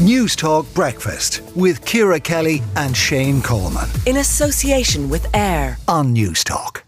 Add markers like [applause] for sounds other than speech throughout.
News Talk Breakfast with Ciara Kelly and Shane Coleman. In association with AIR on News Talk.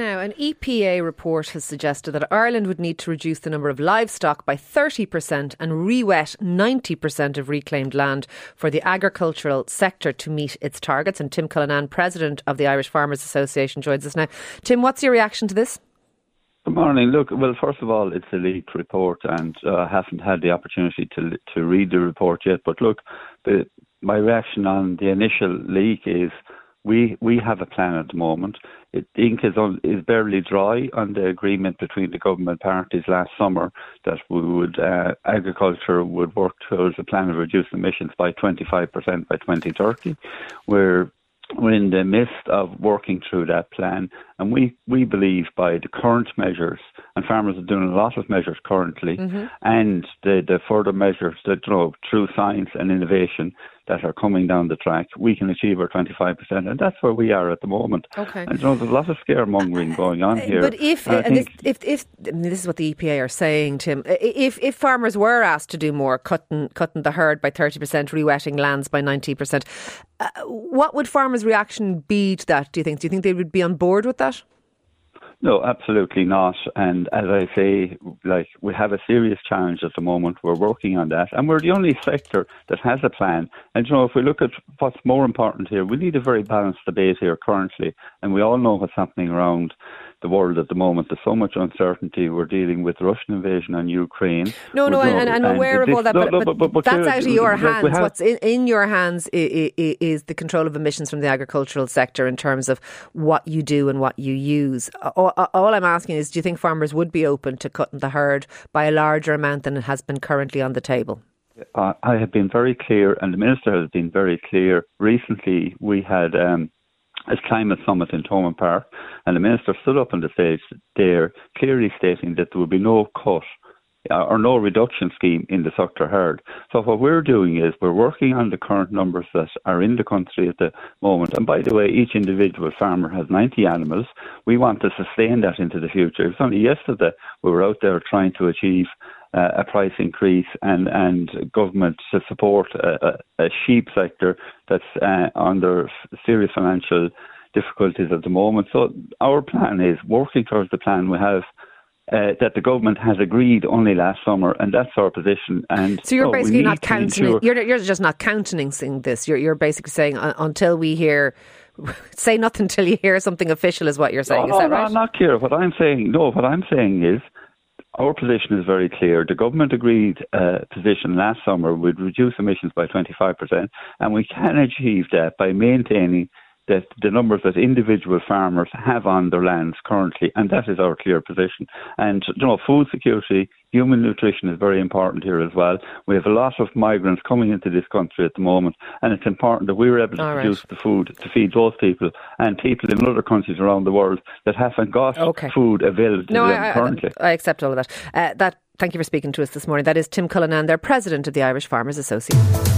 Now, an EPA report has suggested that Ireland would need to reduce the number of livestock by 30% and re-wet 90% of reclaimed land for the agricultural sector to meet its targets. And Tim Cullinan, President of the Irish Farmers Association, joins us now. Tim, what's your reaction to this? Good morning. Look, well, first of all, it's a leaked report, and uh, I haven't had the opportunity to to read the report yet. But look, the, my reaction on the initial leak is we we have a plan at the moment. It, ink is on, is barely dry on the agreement between the government parties last summer that we would uh, agriculture would work towards a plan of reducing emissions by 25% by 2030. We're we're in the midst of working through that plan, and we, we believe by the current measures, and farmers are doing a lot of measures currently, mm-hmm. and the, the further measures that you know, through science and innovation that are coming down the track, we can achieve our 25%, and that's where we are at the moment. Okay. And you know, there's a lot of scaremongering going on here. But if, uh, this, if, if, this is what the EPA are saying, Tim, if, if farmers were asked to do more, cutting, cutting the herd by 30%, re-wetting lands by 90%, uh, what would farmers' reaction be to that, do you think? Do you think they would be on board with that? No, absolutely not. And as I say, like we have a serious challenge at the moment. We're working on that, and we're the only sector that has a plan. And you know, if we look at what's more important here, we need a very balanced debate here currently, and we all know what's happening around the world at the moment. There's so much uncertainty. We're dealing with Russian invasion on Ukraine. No, no, and, and I'm aware of all that, but, but, but, but that's out of your hands. Have, What's in, in your hands is, is, the control of emissions from the agricultural sector in terms of what you do and what you use. All, all I'm asking is, do you think farmers would be open to cutting the herd by a larger amount than it has been currently on the table? Uh, I have been very clear, and the minister has been very clear. Recently, we had um, a climate summit in Thomond Park, and the minister stood up on the stage there, clearly stating that there would be no cut uh, or no reduction scheme in the suckler herd. So what we're doing is we're working on the current numbers that are in the country at the moment. And by the way, each individual farmer has 90 animals. We want to sustain that into the future. It was only yesterday we were out there trying to achieve uh, a price increase and, and government to support a, a sheep sector that's uh, under serious financial difficulties at the moment. So our plan is working towards the plan we have. Uh, that the government has agreed only last summer, and that's our position. And so you're basically not counting. You're, you're just not countenancing this. You're you're basically saying uh, until we hear [laughs] say nothing until you hear something official is what you're saying. No, is that no, right? I'm not clear. What I'm saying, no, what I'm saying is our position is very clear. The government agreed uh, position last summer would reduce emissions by 25%, and we can achieve that by maintaining that the numbers that individual farmers have on their lands currently, and that is our clear position. And you know, food security, human nutrition is very important here as well. We have a lot of migrants coming into this country at the moment, and it's important that we are able to all produce right. the food to feed those people and people in other countries around the world that haven't got okay. food available to them I, currently. I, I accept all of that. Uh, that. Thank you for speaking to us this morning. That is Tim Cullinan, their president of the Irish Farmers Association.